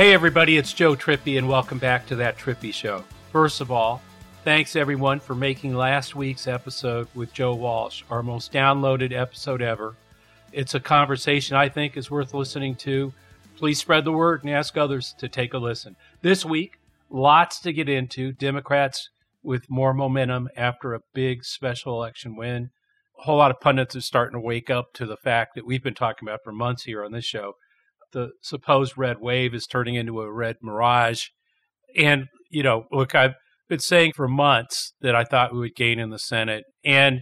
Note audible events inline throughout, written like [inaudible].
Hey, everybody, it's Joe Trippi, and welcome back to That Trippi Show. First of all, thanks everyone for making last week's episode with Joe Walsh our most downloaded episode ever. It's a conversation I think is worth listening to. Please spread the word and ask others to take a listen. This week, lots to get into. Democrats with more momentum after a big special election win. A whole lot of pundits are starting to wake up to the fact that we've been talking about for months here on this show the supposed red wave is turning into a red mirage. And, you know, look, I've been saying for months that I thought we would gain in the Senate. And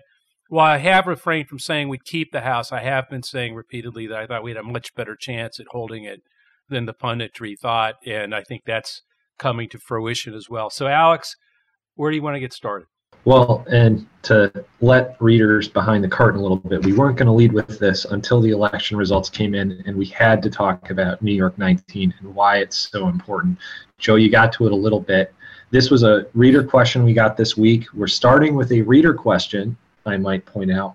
while I have refrained from saying we'd keep the House, I have been saying repeatedly that I thought we had a much better chance at holding it than the punditry thought. And I think that's coming to fruition as well. So, Alex, where do you want to get started? Well, and to let readers behind the curtain a little bit, we weren't going to lead with this until the election results came in, and we had to talk about New York 19 and why it's so important. Joe, you got to it a little bit. This was a reader question we got this week. We're starting with a reader question, I might point out,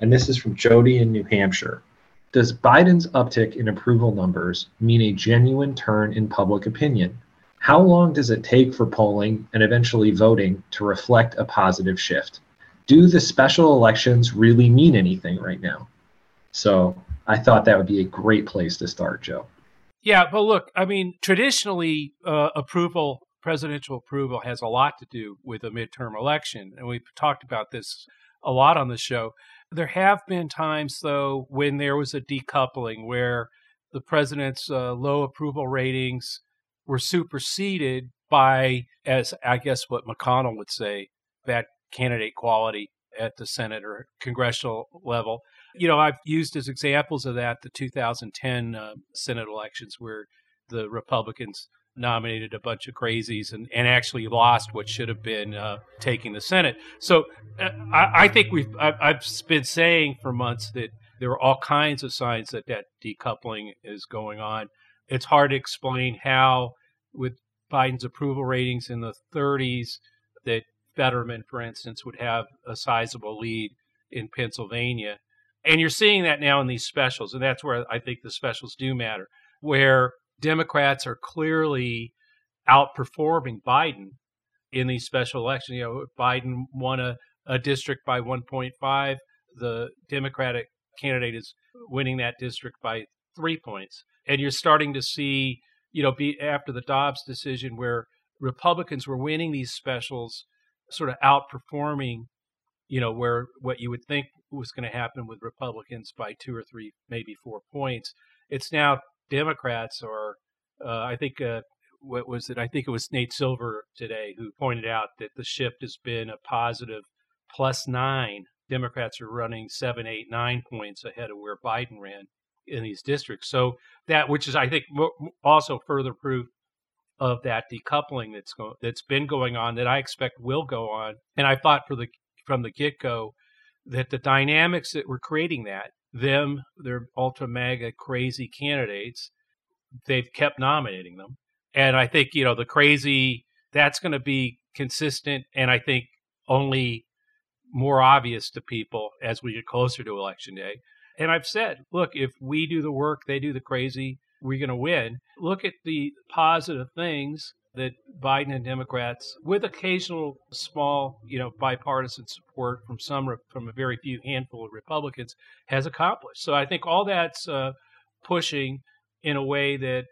and this is from Jody in New Hampshire. Does Biden's uptick in approval numbers mean a genuine turn in public opinion? How long does it take for polling and eventually voting to reflect a positive shift? Do the special elections really mean anything right now? So I thought that would be a great place to start, Joe. Yeah, but look, I mean, traditionally, uh, approval, presidential approval, has a lot to do with a midterm election. And we've talked about this a lot on the show. There have been times, though, when there was a decoupling where the president's uh, low approval ratings were superseded by, as I guess what McConnell would say, that candidate quality at the Senate or congressional level. You know, I've used as examples of that the 2010 uh, Senate elections where the Republicans nominated a bunch of crazies and, and actually lost what should have been uh, taking the Senate. So uh, I, I, think we've I've, I've been saying for months that there are all kinds of signs that that decoupling is going on it's hard to explain how, with Biden's approval ratings in the 30s, that Fetterman, for instance, would have a sizable lead in Pennsylvania. And you're seeing that now in these specials, and that's where I think the specials do matter, where Democrats are clearly outperforming Biden in these special elections. You know, Biden won a, a district by 1.5. The Democratic candidate is winning that district by three points and you're starting to see, you know, be after the Dobbs decision where Republicans were winning these specials, sort of outperforming, you know, where what you would think was going to happen with Republicans by two or three, maybe four points. It's now Democrats or uh, I think uh, what was it? I think it was Nate Silver today who pointed out that the shift has been a positive plus nine. Democrats are running seven, eight, nine points ahead of where Biden ran in these districts. So that, which is, I think, also further proof of that decoupling that's go, that's been going on that I expect will go on. And I thought for the from the get go that the dynamics that were creating that them, their ultra mega crazy candidates, they've kept nominating them. And I think you know the crazy that's going to be consistent, and I think only more obvious to people as we get closer to election day. And I've said, look, if we do the work, they do the crazy, we're going to win. Look at the positive things that Biden and Democrats, with occasional small, you know, bipartisan support from some, from a very few handful of Republicans, has accomplished. So I think all that's uh, pushing in a way that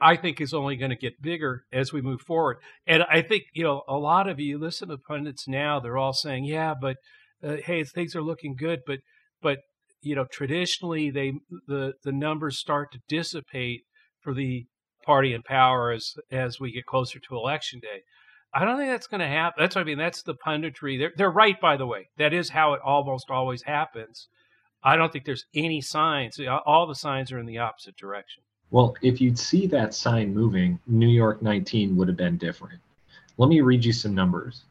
I think is only going to get bigger as we move forward. And I think, you know, a lot of you listen to pundits now, they're all saying, yeah, but uh, hey, things are looking good, but but you know, traditionally they the the numbers start to dissipate for the party in power as as we get closer to election day. I don't think that's going to happen. That's what I mean. That's the punditry. They're they're right, by the way. That is how it almost always happens. I don't think there's any signs. All the signs are in the opposite direction. Well, if you'd see that sign moving, New York 19 would have been different. Let me read you some numbers.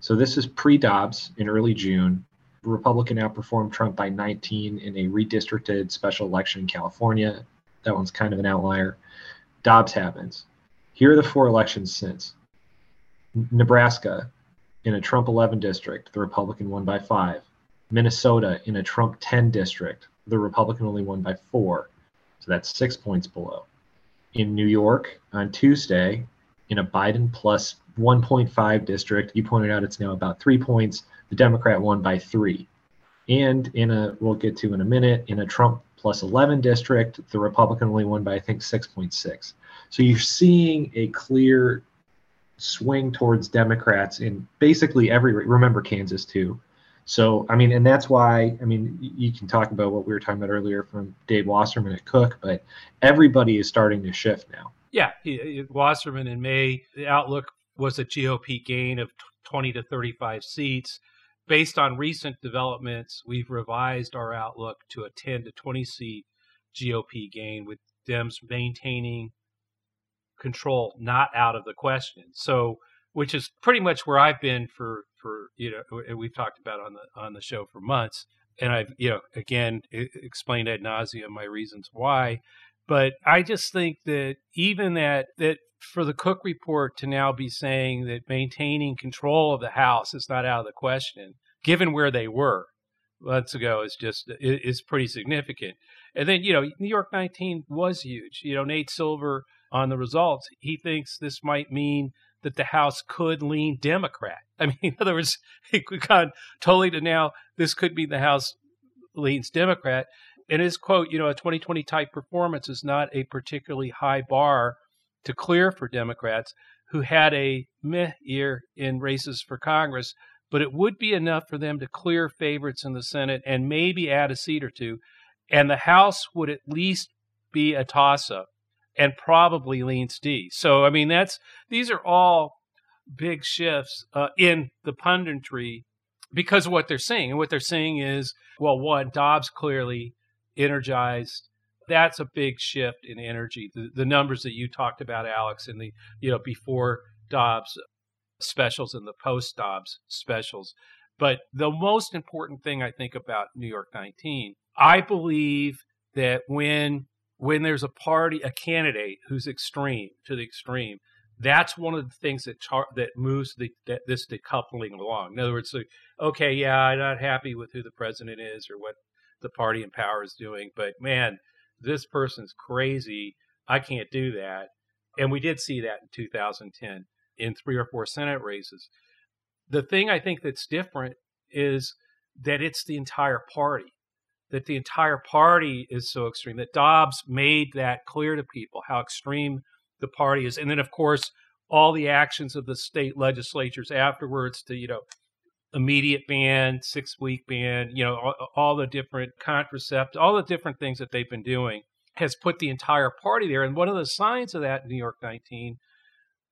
So this is pre-Dobbs in early June. Republican outperformed Trump by 19 in a redistricted special election in California. That one's kind of an outlier. Dobbs happens. Here are the four elections since. Nebraska, in a Trump 11 district, the Republican won by five. Minnesota, in a Trump 10 district, the Republican only won by four. So that's six points below. In New York, on Tuesday, in a Biden plus 1.5 district, you pointed out it's now about three points. The Democrat won by three. And in a, we'll get to in a minute, in a Trump plus 11 district, the Republican only won by, I think, 6.6. So you're seeing a clear swing towards Democrats in basically every, remember Kansas too. So, I mean, and that's why, I mean, you can talk about what we were talking about earlier from Dave Wasserman at Cook, but everybody is starting to shift now. Yeah. Wasserman in May, the outlook was a GOP gain of 20 to 35 seats. Based on recent developments, we've revised our outlook to a 10 to 20 seat GOP gain, with Dems maintaining control not out of the question. So, which is pretty much where I've been for for you know we've talked about on the on the show for months, and I've you know again explained ad nauseum my reasons why. But I just think that even that that for the Cook report to now be saying that maintaining control of the House is not out of the question, given where they were months ago, is just is pretty significant. And then you know New York 19 was huge. You know Nate Silver on the results, he thinks this might mean that the House could lean Democrat. [laughs] I mean, in other words, [laughs] we've gone totally to now this could be the House leans Democrat. In his quote, you know, a 2020 type performance is not a particularly high bar to clear for Democrats who had a meh year in races for Congress, but it would be enough for them to clear favorites in the Senate and maybe add a seat or two. And the House would at least be a toss up and probably leans D. So, I mean, that's these are all big shifts uh, in the punditry because of what they're saying. And what they're saying is, well, one, Dobbs clearly energized. That's a big shift in energy. The, the numbers that you talked about, Alex, in the you know before Dobbs specials and the post Dobbs specials. But the most important thing I think about New York 19, I believe that when when there's a party, a candidate who's extreme to the extreme, that's one of the things that that moves the, that, this decoupling along. In other words, like, okay, yeah, I'm not happy with who the president is or what the party in power is doing, but man, this person's crazy. I can't do that. And we did see that in 2010 in three or four Senate races. The thing I think that's different is that it's the entire party that the entire party is so extreme, that Dobbs made that clear to people how extreme the party is. And then, of course, all the actions of the state legislatures afterwards to, you know, immediate ban, six week ban, you know, all, all the different contraceptives, all the different things that they've been doing has put the entire party there. And one of the signs of that in New York 19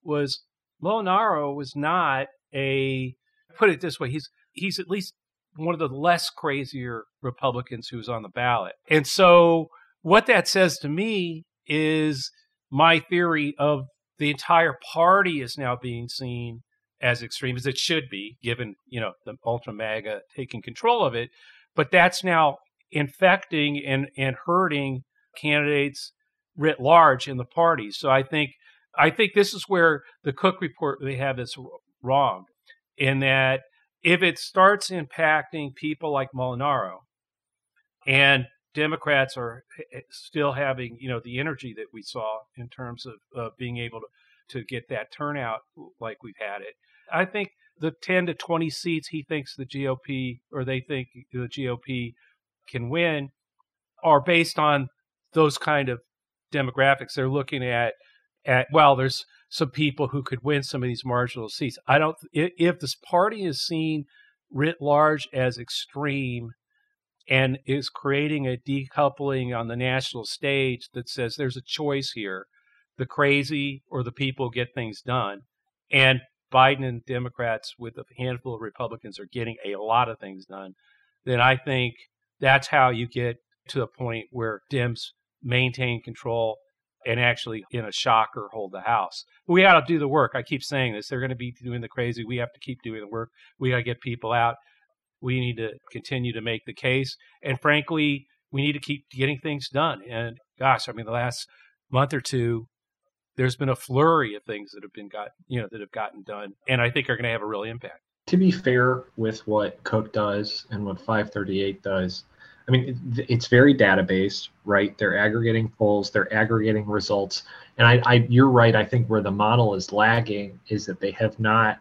was Molinaro was not a, put it this way, he's he's at least one of the less crazier Republicans who was on the ballot. And so what that says to me is my theory of the entire party is now being seen as extreme as it should be, given, you know, the ultra MAGA taking control of it. But that's now infecting and, and hurting candidates writ large in the party. So I think I think this is where the Cook report they have is wrong, in that if it starts impacting people like Molinaro and Democrats are eh, eh, still having, you know, the energy that we saw in terms of being able to, to get that turnout like we've had it. I think the 10 to 20 seats he thinks the GOP or they think the GOP can win are based on those kind of demographics. They're looking at at well, there's some people who could win some of these marginal seats. I don't if this party is seen writ large as extreme and is creating a decoupling on the national stage that says there's a choice here the crazy or the people get things done and Biden and Democrats with a handful of Republicans are getting a lot of things done, then I think that's how you get to the point where Dems maintain control and actually, in a shocker, hold the House. We got to do the work. I keep saying this. They're going to be doing the crazy. We have to keep doing the work. We got to get people out. We need to continue to make the case. And frankly, we need to keep getting things done. And gosh, I mean, the last month or two, there's been a flurry of things that have been got, you know, that have gotten done, and I think are going to have a real impact. To be fair with what Cook does and what 538 does, I mean, it's very database right? They're aggregating polls, they're aggregating results, and I, I, you're right. I think where the model is lagging is that they have not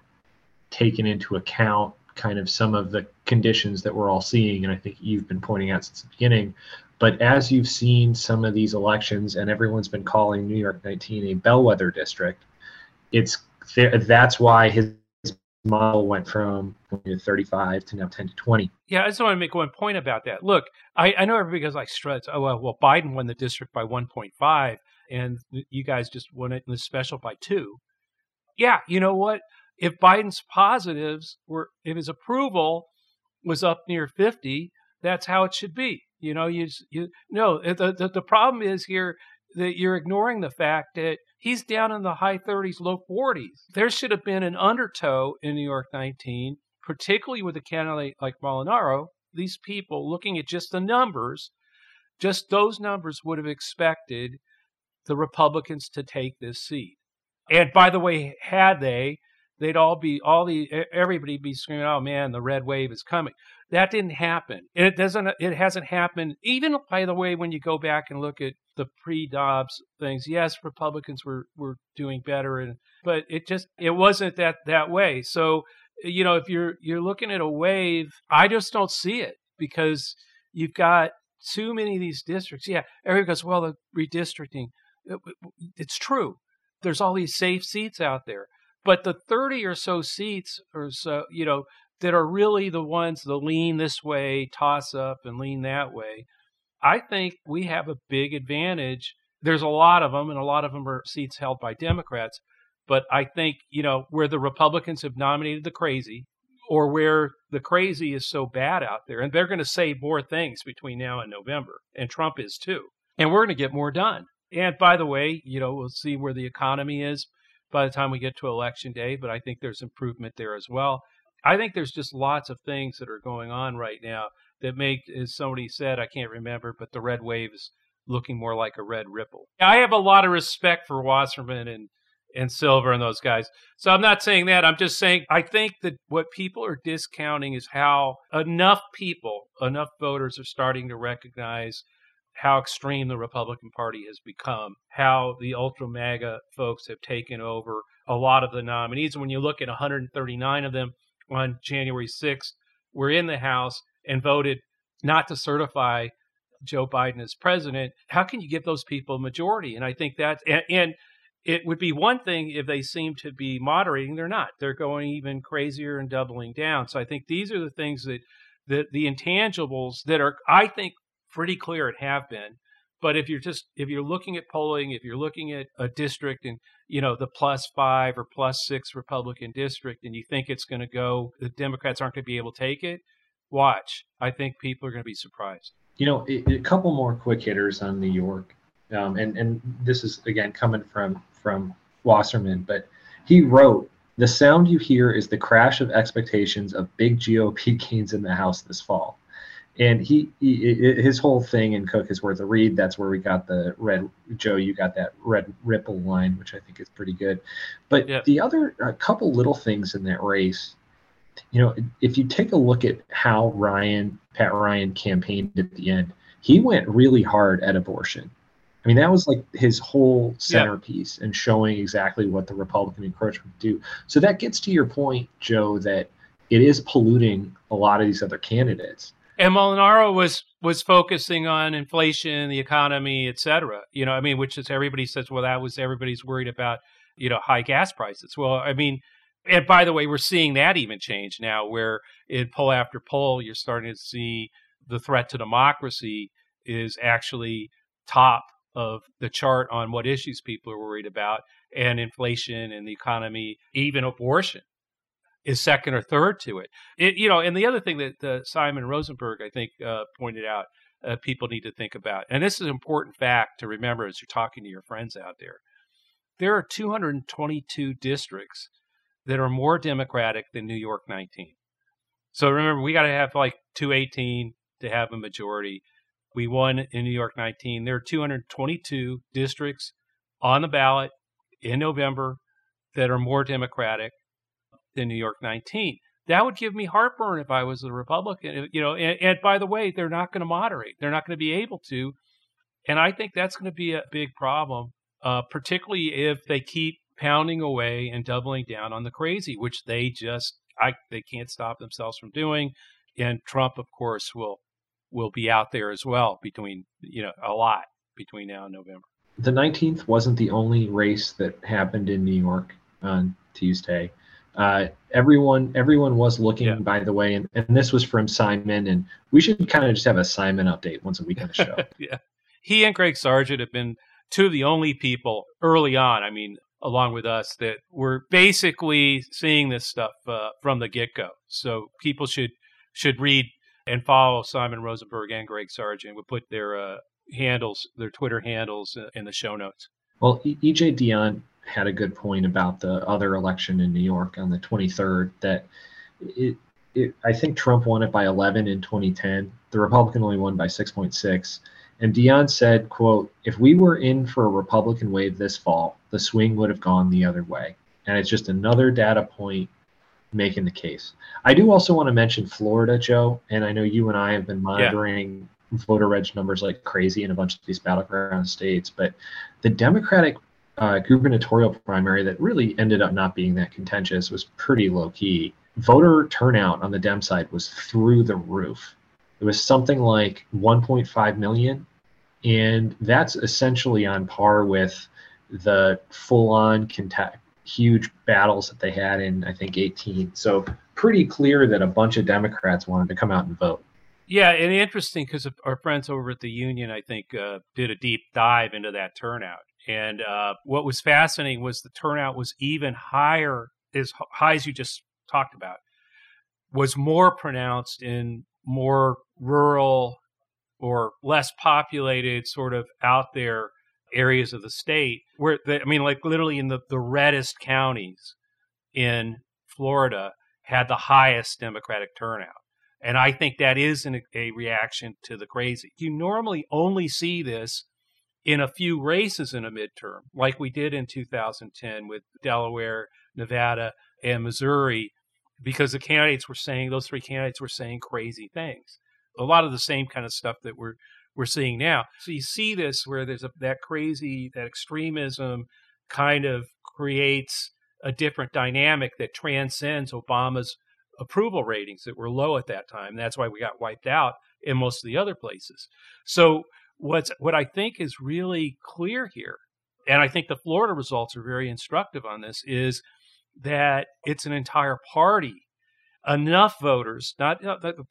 taken into account kind of some of the conditions that we're all seeing, and I think you've been pointing out since the beginning. But as you've seen some of these elections, and everyone's been calling New York 19 a bellwether district, it's that's why his model went from 35 to now 10 to 20. Yeah, I just want to make one point about that. Look, I, I know everybody goes like struts. Oh well, well, Biden won the district by 1.5, and you guys just won it in the special by two. Yeah, you know what? If Biden's positives were, if his approval was up near 50, that's how it should be. You know, you you no. Eh, the, the the problem is here that you're ignoring the fact that he's down in the high 30s, low 40s. There should have been an undertow in New York 19, particularly with a candidate like Molinaro. These people looking at just the numbers, just those numbers would have expected the Republicans to take this seat. And by the way, had they, they'd all be all the everybody be screaming, "Oh man, the red wave is coming." That didn't happen. It doesn't. It hasn't happened. Even by the way, when you go back and look at the pre-Dobbs things, yes, Republicans were were doing better, and but it just it wasn't that that way. So you know, if you're you're looking at a wave, I just don't see it because you've got too many of these districts. Yeah, everybody goes, well, the redistricting. It's true. There's all these safe seats out there but the 30 or so seats or so, you know, that are really the ones that lean this way, toss up, and lean that way, I think we have a big advantage. There's a lot of them, and a lot of them are seats held by Democrats. But I think, you know, where the Republicans have nominated the crazy, or where the crazy is so bad out there, and they're going to say more things between now and November, and Trump is too. And we're going to get more done. And by the way, you know, we'll see where the economy is by the time we get to election day, but I think there's improvement there as well. I think there's just lots of things that are going on right now that make, as somebody said, I can't remember, but the red wave is looking more like a red ripple. I have a lot of respect for Wasserman and and Silver and those guys. So I'm not saying that. I'm just saying I think that what people are discounting is how enough people, enough voters are starting to recognize how extreme the Republican Party has become, how the ultra MAGA folks have taken over a lot of the nominees. When you look at 139 of them on January 6th, were in the House and voted not to certify Joe Biden as president, how can you give those people a majority? And I think that, and, and it would be one thing if they seem to be moderating. They're not. They're going even crazier and doubling down. So I think these are the things that the the intangibles that are, I think, pretty clear it have been. But if you're just if you're looking at polling, if you're looking at a district and you know the plus five or plus six Republican district, and you think it's going to go, the Democrats aren't going to be able to take it. Watch, I think people are going to be surprised. You know, a, a couple more quick hitters on New York, um, and and this is again coming from from Wasserman, but he wrote the sound you hear is the crash of expectations of big GOP [laughs] gains in the House this fall and he, he, his whole thing in Cook is worth a read. That's where we got the red Joe. You got that red ripple line, which I think is pretty good. But the other a couple little things in that race, you know, if you take a look at how Ryan Pat Ryan campaigned at the end, he went really hard at abortion. I mean, that was like his whole centerpiece and showing exactly what the Republican encroachment do. So that gets to your point, Joe, that it is polluting a lot of these other candidates and Molinaro was was focusing on inflation, the economy, et cetera. You know, I mean, which is everybody says, well, that was everybody's worried about, you know, high gas prices. Well, I mean, and by the way, we're seeing that even change now, where in poll after poll, you're starting to see the threat to democracy is actually top of the chart on what issues people are worried about, and inflation and the economy, even abortion is second or third to it. it you know, and the other thing that uh, Simon Rosenberg, I think, uh, pointed out, uh, people need to think about, and this is an important fact to remember as you're talking to your friends out there. There are 222 districts that are more Democratic than New York 19. So remember, we got to have like 218 to have a majority. We won in New York 19. There are 222 districts on the ballot in November that are more Democratic than New York 19. That would give me heartburn if I was a Republican. You know, and, and by the way, they're not going to moderate. They're not going to be able to, and I think that's going to be a big problem, uh, particularly if they keep pounding away and doubling down on the crazy, which they just I they can't stop themselves from doing. And Trump, of course, will will be out there as well between you know a lot between now and November. The 19th wasn't the only race that happened in New York on Tuesday. Uh, everyone everyone was looking, yeah. by the way, and, and this was from Simon, and we should kind of just have a Simon update once a week on the show. [laughs] yeah, he and Greg Sargent have been two of the only people early on. I mean, along with us, that were basically seeing this stuff uh, from the get go. So people should should read and follow Simon Rosenberg and Greg Sargent. We put their uh, handles, their Twitter handles, uh, in the show notes. Well, EJ Dionne had a good point about the other election in New York on the 23rd that it, it, I think Trump won it by 11 in 2010. The Republican only won by 6.6. And Dionne said, quote, if we were in for a Republican wave this fall, the swing would have gone the other way. And it's just another data point making the case. I do also want to mention Florida, Joe, and I know you and I have been monitoring yeah. voter reg numbers like crazy in a bunch of these battleground states, but the Democratic uh, gubernatorial primary that really ended up not being that contentious was pretty low key. Voter turnout on the Dem side was through the roof. It was something like 1.5 million, and that's essentially on par with the full-on contact, huge battles that they had in I think 18. So pretty clear that a bunch of Democrats wanted to come out and vote. Yeah, and interesting because our friends over at the union, I think, uh, did a deep dive into that turnout. And uh, what was fascinating was the turnout was even higher, as high as you just talked about, was more pronounced in more rural or less populated, sort of out there areas of the state where the, I mean, like literally in the, the reddest counties in Florida had the highest Democratic turnout. And I think that is an, a reaction to the crazy. You normally only see this in a few races in a midterm, like we did in 2010 with Delaware, Nevada, and Missouri, because the candidates were saying, those three candidates were saying crazy things. A lot of the same kind of stuff that we're we're seeing now. So you see this where there's a, that crazy, that extremism kind of creates a different dynamic that transcends Obama's approval ratings that were low at that time. That's why we got wiped out in most of the other places. So what's what I think is really clear here, and I think the Florida results are very instructive on this, is that it's an entire party enough voters, not,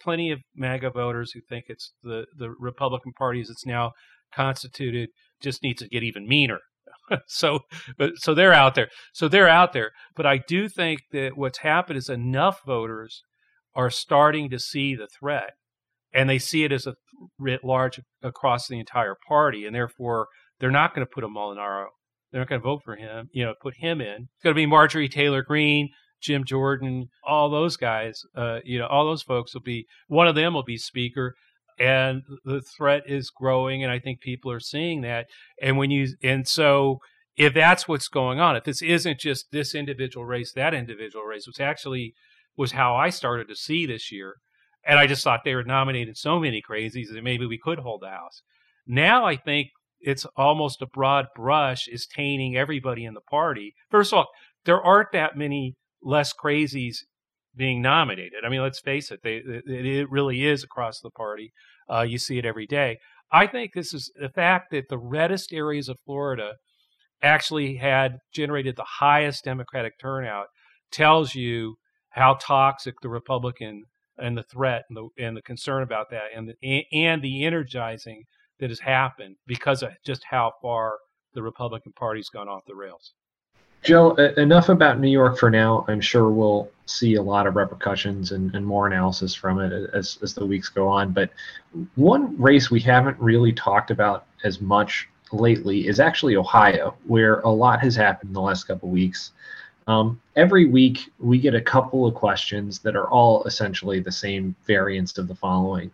plenty of MAGA voters who think it's the, the Republican Party as it's now constituted just needs to get even meaner. [laughs] so, but so they're out there. So they're out there. But I do think that what's happened is enough voters are starting to see the threat, and they see it as a writ large across the entire party, and therefore they're not going to put a Molinaro. They're not going to vote for him. You know, put him in. It's going to be Marjorie Taylor Greene, Jim Jordan, all those guys, uh, you know, all those folks will be, one of them will be speaker. And the threat is growing. And I think people are seeing that. And when you, and so if that's what's going on, if this isn't just this individual race, that individual race, which actually was how I started to see this year. And I just thought they were nominating so many crazies that maybe we could hold the house. Now I think it's almost a broad brush is tainting everybody in the party. First of all, there aren't that many less crazies being nominated. I mean, let's face it, they, it really is across the party. Uh, you see it every day. I think this is the fact that the reddest areas of Florida actually had generated the highest Democratic turnout tells you how toxic the Republican and the threat and the and the concern about that and the and the energizing that has happened because of just how far the Republican Party's gone off the rails. Joe, enough about New York for now. I'm sure we'll see a lot of repercussions and, and, more analysis from it as, as the weeks go on. But one race we haven't really talked about as much lately is actually Ohio, where a lot has happened in the last couple of weeks. Um, every week, we get a couple of questions that are all essentially the same variants of the following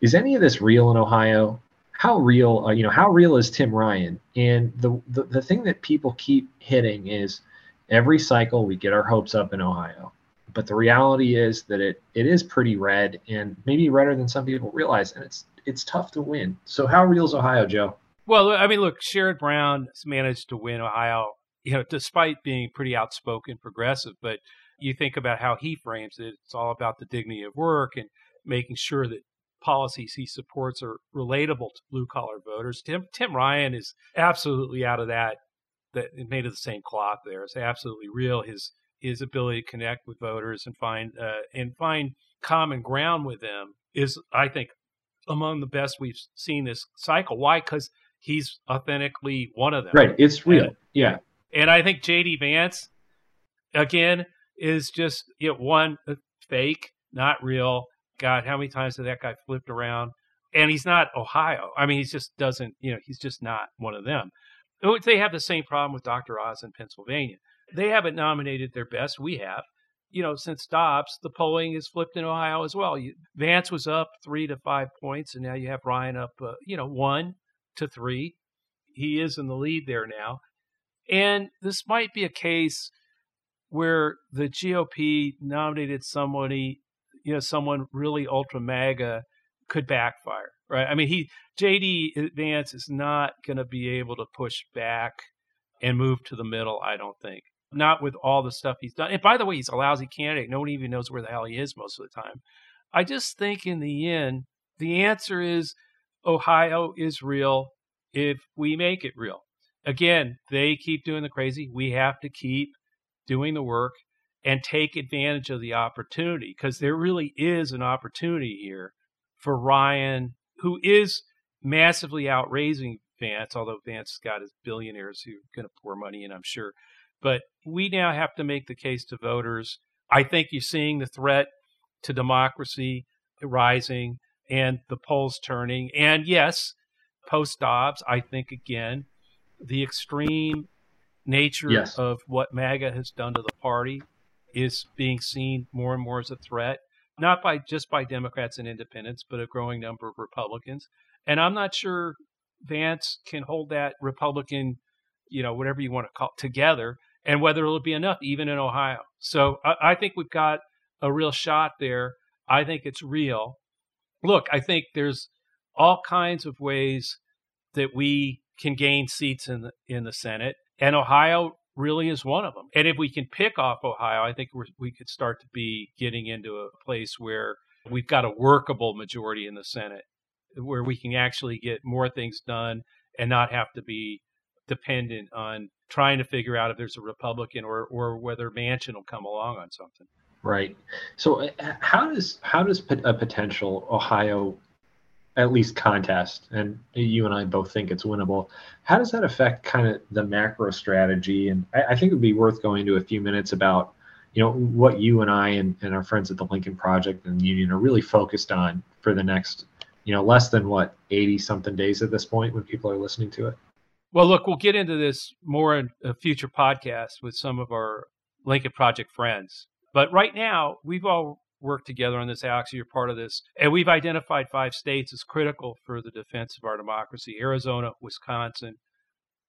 Is any of this real in Ohio? how real, uh, you know, how real is Tim Ryan? And the, the the thing that people keep hitting is every cycle we get our hopes up in Ohio, but the reality is that it it is pretty red and maybe redder than some people realize, and it's it's tough to win. So how real is Ohio, Joe? Well, I mean, look, Sherrod Brown has managed to win Ohio, you know, despite being pretty outspoken progressive. But you think about how he frames it; it's all about the dignity of work and making sure that policies he supports are relatable to blue collar voters. Tim Tim Ryan is absolutely out of that that made of the same cloth. there. It's absolutely real. His his ability to connect with voters and find uh, and find common ground with them is, I think, among the best we've seen this cycle. Why? Because he's authentically one of them. Right. It's real. And, yeah. And I think JD Vance, again, is just you know, one uh, fake, not real. God, how many times did that guy flipped around? And he's not Ohio. I mean, he just doesn't, you know, he's just not one of them. Oh, they have the same problem with Dr. Oz in Pennsylvania. They haven't nominated their best. We have. You know, since Dobbs, the polling has flipped in Ohio as well. You, Vance was up three to five points, and now you have Ryan up, uh, you know, one to three. He is in the lead there now. And this might be a case where the GOP nominated somebody you know someone really ultra MAGA could backfire, right? I mean, he JD Vance is not going to be able to push back and move to the middle. I don't think. Not with all the stuff he's done. And by the way, he's a lousy candidate. No one even knows where the hell he is most of the time. I just think in the end, the answer is Ohio is real if we make it real. Again, they keep doing the crazy. We have to keep doing the work and take advantage of the opportunity because there really is an opportunity here for Ryan, who is massively outraising Vance, although Vance has got his billionaires who are going to pour money in, I'm sure. But we now have to make the case to voters. I think you're seeing the threat to democracy rising and the polls turning. And yes, post Dobbs, I think again, the extreme nature yes. of what MAGA has done to the party is being seen more and more as a threat, not by just by Democrats and independents, but a growing number of Republicans. And I'm not sure Vance can hold that Republican, you know, whatever you want to call it, together, and whether it'll be enough, even in Ohio. So I, I think we've got a real shot there. I think it's real. Look, I think there's all kinds of ways that we can gain seats in the in the Senate, and Ohio really is one of them. And if we can pick off Ohio, I think we could start to be getting into a place where we've got a workable majority in the Senate, where we can actually get more things done and not have to be dependent on trying to figure out if there's a Republican or or whether Manchin will come along on something. Right. So uh, how does how does a potential Ohio at least contest, and you and I both think it's winnable. How does that affect kind of the macro strategy? And I, I think it would be worth going to a few minutes about, you know, what you and I and, and our friends at the Lincoln Project and Union are really focused on for the next, you know, less than what, 80 something days at this point when people are listening to it? Well, look, we'll get into this more in a future podcast with some of our Lincoln Project friends. But right now, we've all work together on this, Alex. You're part of this. And we've identified five states as critical for the defense of our democracy Arizona, Wisconsin,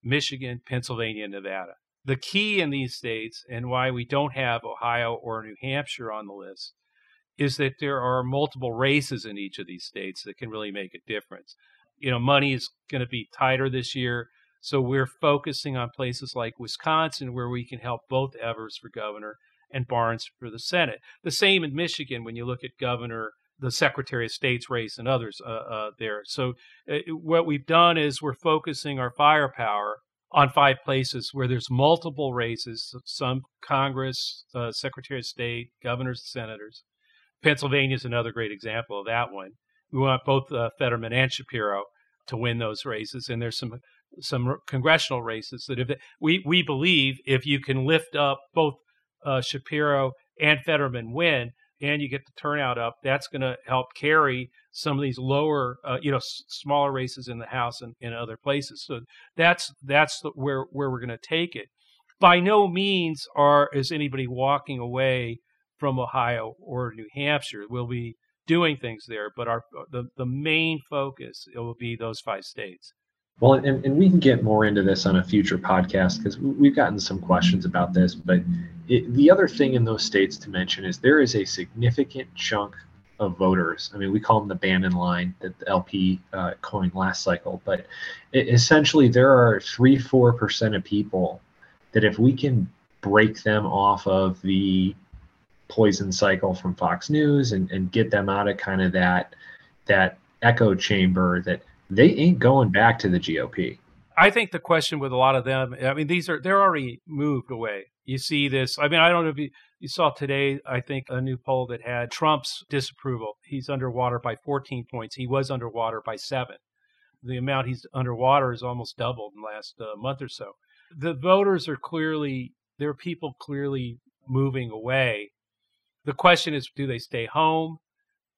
Michigan, Pennsylvania, and Nevada. The key in these states, and why we don't have Ohio or New Hampshire on the list, is that there are multiple races in each of these states that can really make a difference. You know, money is going to be tighter this year. So we're focusing on places like Wisconsin where we can help both Evers for governor and Barnes for the Senate. The same in Michigan when you look at governor, the Secretary of State's race, and others uh, uh, there. So uh, what we've done is we're focusing our firepower on five places where there's multiple races, some Congress, uh, Secretary of State, governors, senators. Pennsylvania is another great example of that one. We want both uh, Fetterman and Shapiro to win those races. And there's some some congressional races that if we we believe if you can lift up both uh, Shapiro and Fetterman win, and you get the turnout up, that's going to help carry some of these lower, uh, you know, s- smaller races in the House and in other places. So that's that's the, where where we're going to take it. By no means are is anybody walking away from Ohio or New Hampshire. We'll be doing things there, but our the the main focus it will be those five states. Well, and, and we can get more into this on a future podcast because we've gotten some questions about this. But it, the other thing in those states to mention is there is a significant chunk of voters. I mean, we call them the Bannon line that the LP uh, coined last cycle. But it, essentially, there are three, four percent of people that if we can break them off of the poison cycle from Fox News and, and get them out of kind of that that echo chamber that they ain't going back to the GOP. I think the question with a lot of them, I mean, these are they're already moved away. You see this. I mean, I don't know if you, you saw today. I think a new poll that had Trump's disapproval. He's underwater by 14 points. He was underwater by seven. The amount he's underwater is almost doubled in the last uh, month or so. The voters are clearly there are people clearly moving away. The question is, do they stay home?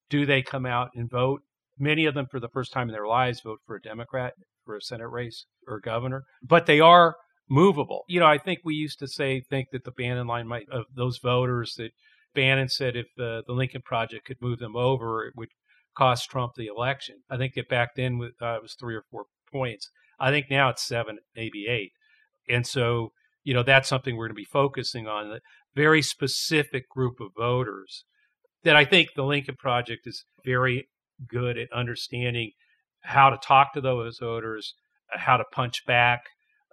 Do they come out and vote? Many of them, for the first time in their lives, vote for a Democrat for a Senate race or governor, but they are movable. You know, I think we used to say, think that the Bannon line might, of those voters that Bannon said if the, the Lincoln Project could move them over, it would cost Trump the election. I think that back then uh, it was three or four points. I think now it's seven, maybe eight. And so, you know, that's something we're going to be focusing on a very specific group of voters that I think the Lincoln Project is very good at understanding how to talk to those voters, uh, how to punch back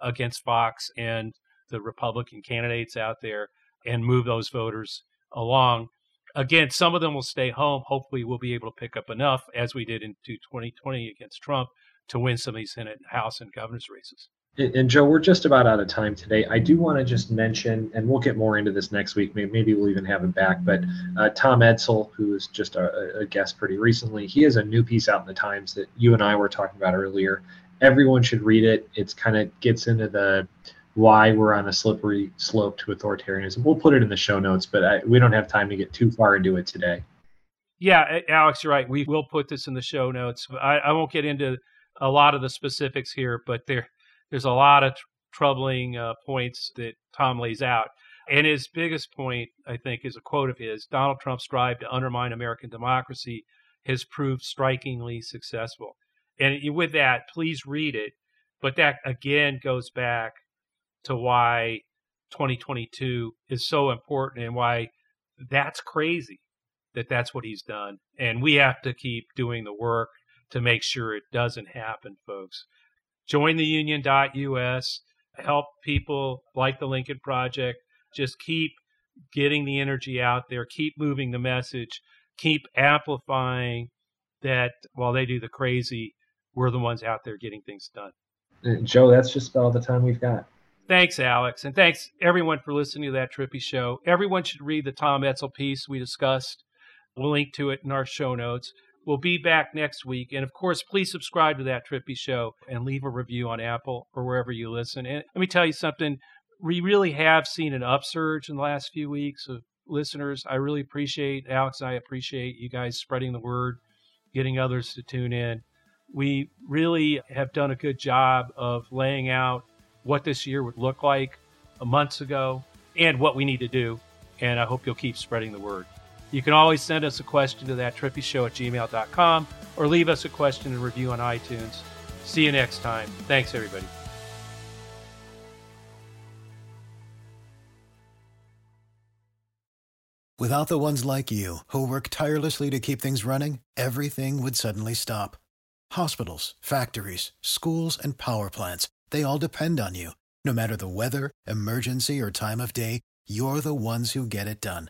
against Fox and the Republican candidates out there and move those voters along. Again, some of them will stay home. Hopefully, we'll be able to pick up enough, as we did in 2020 against Trump, to win some of these Senate, House, and governor's races. And Joe, we're just about out of time today. I do want to just mention, and we'll get more into this next week. Maybe we'll even have him back. But uh, Tom Edsall, who was just a, a, guest pretty recently, he has a new piece out in the Times that you and I were talking about earlier. Everyone should read it. It's kind of gets into the why we're on a slippery slope to authoritarianism. We'll put it in the show notes, but I, we don't have time to get too far into it today. Yeah, Alex, you're right. We will put this in the show notes. I, I won't get into a lot of the specifics here, but there there's a lot of tr- troubling uh, points that Tom lays out. And his biggest point, I think, is a quote of his Donald Trump's drive to undermine American democracy has proved strikingly successful. And with that, please read it. But that again goes back to why 2022 is so important and why that's crazy that that's what he's done. And we have to keep doing the work to make sure it doesn't happen, folks join the union.us, help people like the Lincoln Project, just keep getting the energy out there, keep moving the message, keep amplifying that while they do the crazy, we're the ones out there getting things done. Joe, that's just about all the time we've got. Thanks, Alex. And thanks everyone for listening to that Trippi show. Everyone should read the Tom Edsall piece we discussed. We'll link to it in our show notes. We'll be back next week. And of course, please subscribe to that Trippi Show and leave a review on Apple or wherever you listen. And let me tell you something we really have seen an upsurge in the last few weeks of listeners. I really appreciate, Alex, I appreciate you guys spreading the word, getting others to tune in. We really have done a good job of laying out what this year would look like a months ago and what we need to do. And I hope you'll keep spreading the word. You can always send us a question to that trippy show at gmail.com or leave us a question and review on iTunes. See you next time. Thanks, everybody. Without the ones like you, who work tirelessly to keep things running, everything would suddenly stop. Hospitals, factories, schools, and power plants, they all depend on you. No matter the weather, emergency, or time of day, you're the ones who get it done.